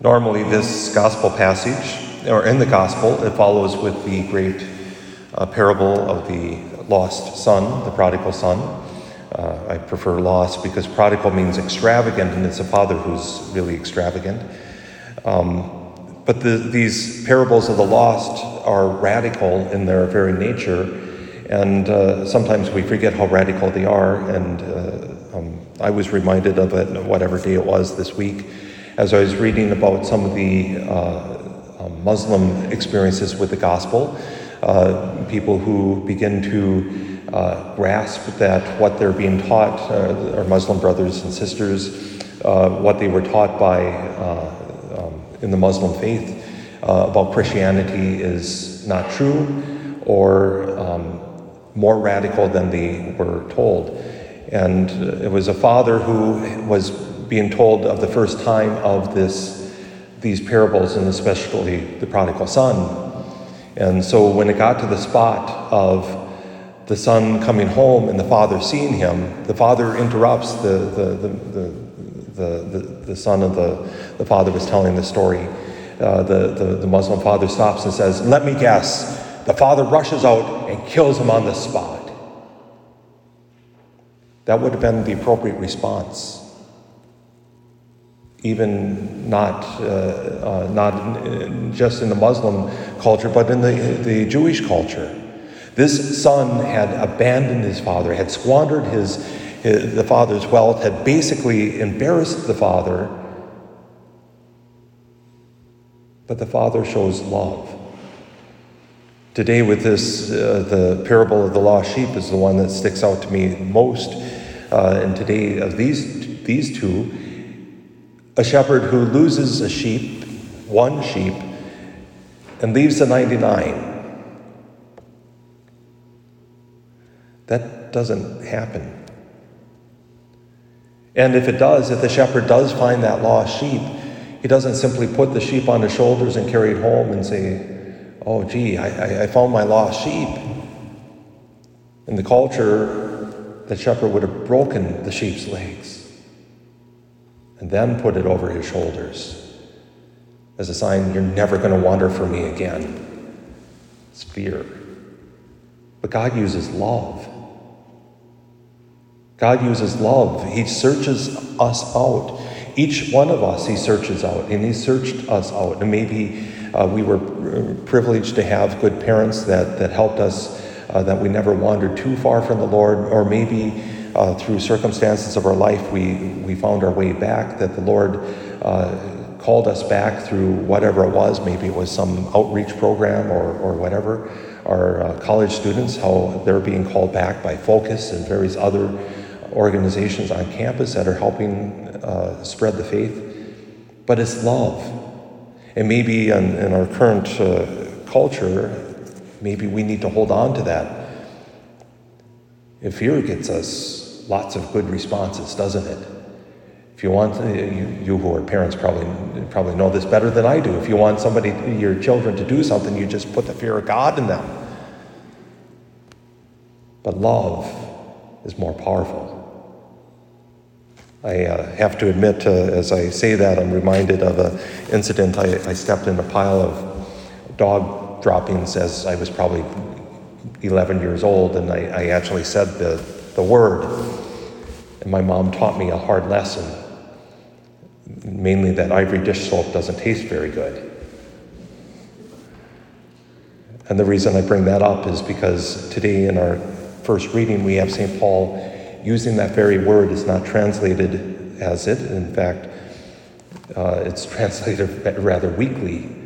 Normally, this gospel passage, or in the gospel, it follows with the great uh, parable of the lost son, the prodigal son. Uh, I prefer lost because prodigal means extravagant, and it's a father who's really extravagant. Um, but the, these parables of the lost are radical in their very nature, and uh, sometimes we forget how radical they are. And uh, um, I was reminded of it, whatever day it was this week, as I was reading about some of the uh, um, Muslim experiences with the gospel. Uh, people who begin to uh, grasp that what they're being taught, uh, our Muslim brothers and sisters, uh, what they were taught by uh, um, in the Muslim faith uh, about Christianity is not true or um, more radical than they were told. And it was a father who was being told of the first time of this, these parables, and especially the prodigal son. And so when it got to the spot of the son coming home and the father seeing him, the father interrupts the, the, the, the, the, the, the son of the, the father was telling the story. Uh, the, the, the Muslim father stops and says, Let me guess. The father rushes out and kills him on the spot. That would have been the appropriate response. Even not, uh, uh, not just in the Muslim culture, but in the, the Jewish culture. This son had abandoned his father, had squandered his, his, the father's wealth, had basically embarrassed the father. But the father shows love. Today, with this, uh, the parable of the lost sheep is the one that sticks out to me most. Uh, and today, of these, these two, a shepherd who loses a sheep, one sheep, and leaves the 99. That doesn't happen. And if it does, if the shepherd does find that lost sheep, he doesn't simply put the sheep on his shoulders and carry it home and say, Oh, gee, I, I found my lost sheep. In the culture, the shepherd would have broken the sheep's legs and then put it over his shoulders as a sign you're never going to wander from me again. It's fear. But God uses love. God uses love. He searches us out. Each one of us, He searches out, and He searched us out. And maybe uh, we were privileged to have good parents that, that helped us, uh, that we never wandered too far from the Lord, or maybe uh, through circumstances of our life we, we found our way back, that the Lord uh, called us back through whatever it was. Maybe it was some outreach program or, or whatever. Our uh, college students, how they're being called back by Focus and various other organizations on campus that are helping uh, spread the faith. But it's love. And maybe in, in our current uh, culture, maybe we need to hold on to that. If fear gets us lots of good responses, doesn't it? If you want, uh, you, you who are parents probably probably know this better than I do. If you want somebody, your children, to do something, you just put the fear of God in them. But love is more powerful. I uh, have to admit, uh, as I say that, I'm reminded of an incident. I, I stepped in a pile of dog droppings as I was probably 11 years old, and I, I actually said the, the word. And my mom taught me a hard lesson, mainly that ivory dish soap doesn't taste very good. And the reason I bring that up is because today in our first reading we have St. Paul using that very word is not translated as it. In fact, uh, it's translated rather weakly.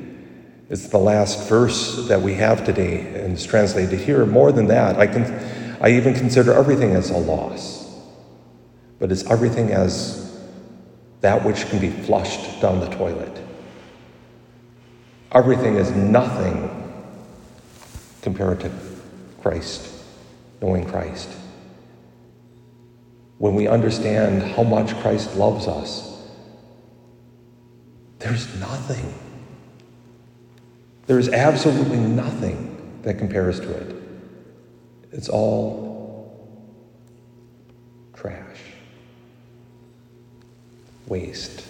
It's the last verse that we have today, and it's translated here. More than that, I, can, I even consider everything as a loss, but it's everything as that which can be flushed down the toilet. Everything is nothing compared to Christ, knowing Christ when we understand how much Christ loves us, there's nothing. There is absolutely nothing that compares to it. It's all trash, waste.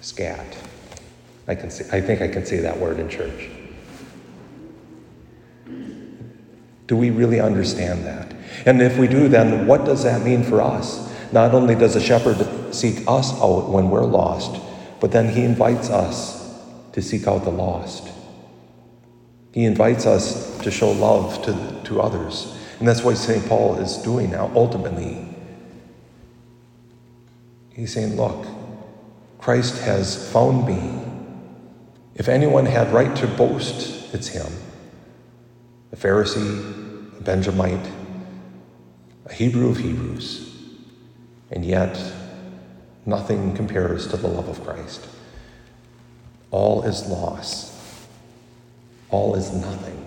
Scat. I can say, I think I can say that word in church. Do we really understand that? And if we do, then what does that mean for us? Not only does a shepherd seek us out when we're lost, but then he invites us to seek out the lost. He invites us to show love to, to others. And that's what St. Paul is doing now, ultimately. He's saying, Look, Christ has found me. If anyone had right to boast, it's him. A Pharisee, a Benjamite, a Hebrew of Hebrews. And yet, nothing compares to the love of Christ. All is loss, all is nothing